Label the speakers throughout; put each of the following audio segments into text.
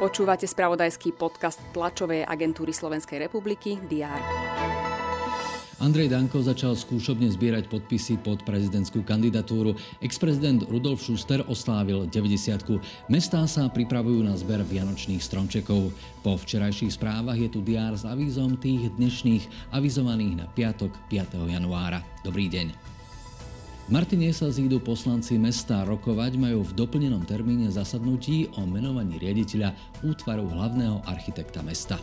Speaker 1: Počúvate spravodajský podcast tlačovej agentúry Slovenskej republiky DR.
Speaker 2: Andrej Danko začal skúšobne zbierať podpisy pod prezidentskú kandidatúru. Ex-prezident Rudolf Schuster oslávil 90 Mestá sa pripravujú na zber vianočných stromčekov. Po včerajších správach je tu DR s avízom tých dnešných avizovaných na piatok 5. januára. Dobrý deň. Martine sa zídu poslanci mesta rokovať majú v doplnenom termíne zasadnutí o menovaní riaditeľa útvaru hlavného architekta mesta.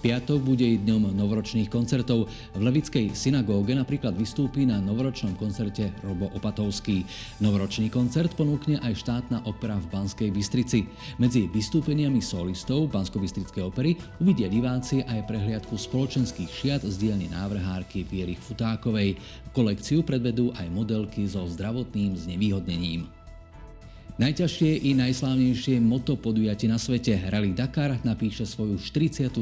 Speaker 2: Piatok bude i dňom novoročných koncertov. V Levickej synagóge napríklad vystúpi na novoročnom koncerte Robo Opatovský. Novoročný koncert ponúkne aj štátna opera v Banskej Bystrici. Medzi vystúpeniami solistov bansko opery uvidia diváci aj prehliadku spoločenských šiat z dielne návrhárky Viery Futákovej. Kolekciu predvedú aj modelky so zdravotným znevýhodnením. Najťažšie i najslávnejšie moto podujatie na svete Rally Dakar napíše svoju 46.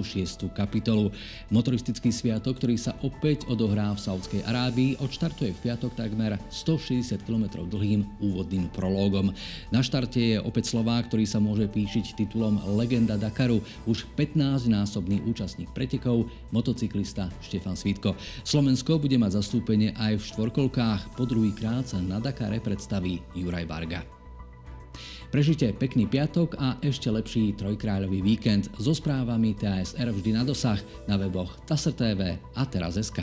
Speaker 2: kapitolu. Motoristický sviatok, ktorý sa opäť odohrá v Saudskej Arábii, odštartuje v piatok takmer 160 km dlhým úvodným prológom. Na štarte je opäť Slovák, ktorý sa môže píšiť titulom Legenda Dakaru, už 15-násobný účastník pretekov, motocyklista Štefan Svitko. Slovensko bude mať zastúpenie aj v štvorkolkách, po druhýkrát sa na Dakare predstaví Juraj Varga. Prežite pekný piatok a ešte lepší trojkráľový víkend so správami TASR vždy na dosah na weboch TASR a teraz.sk.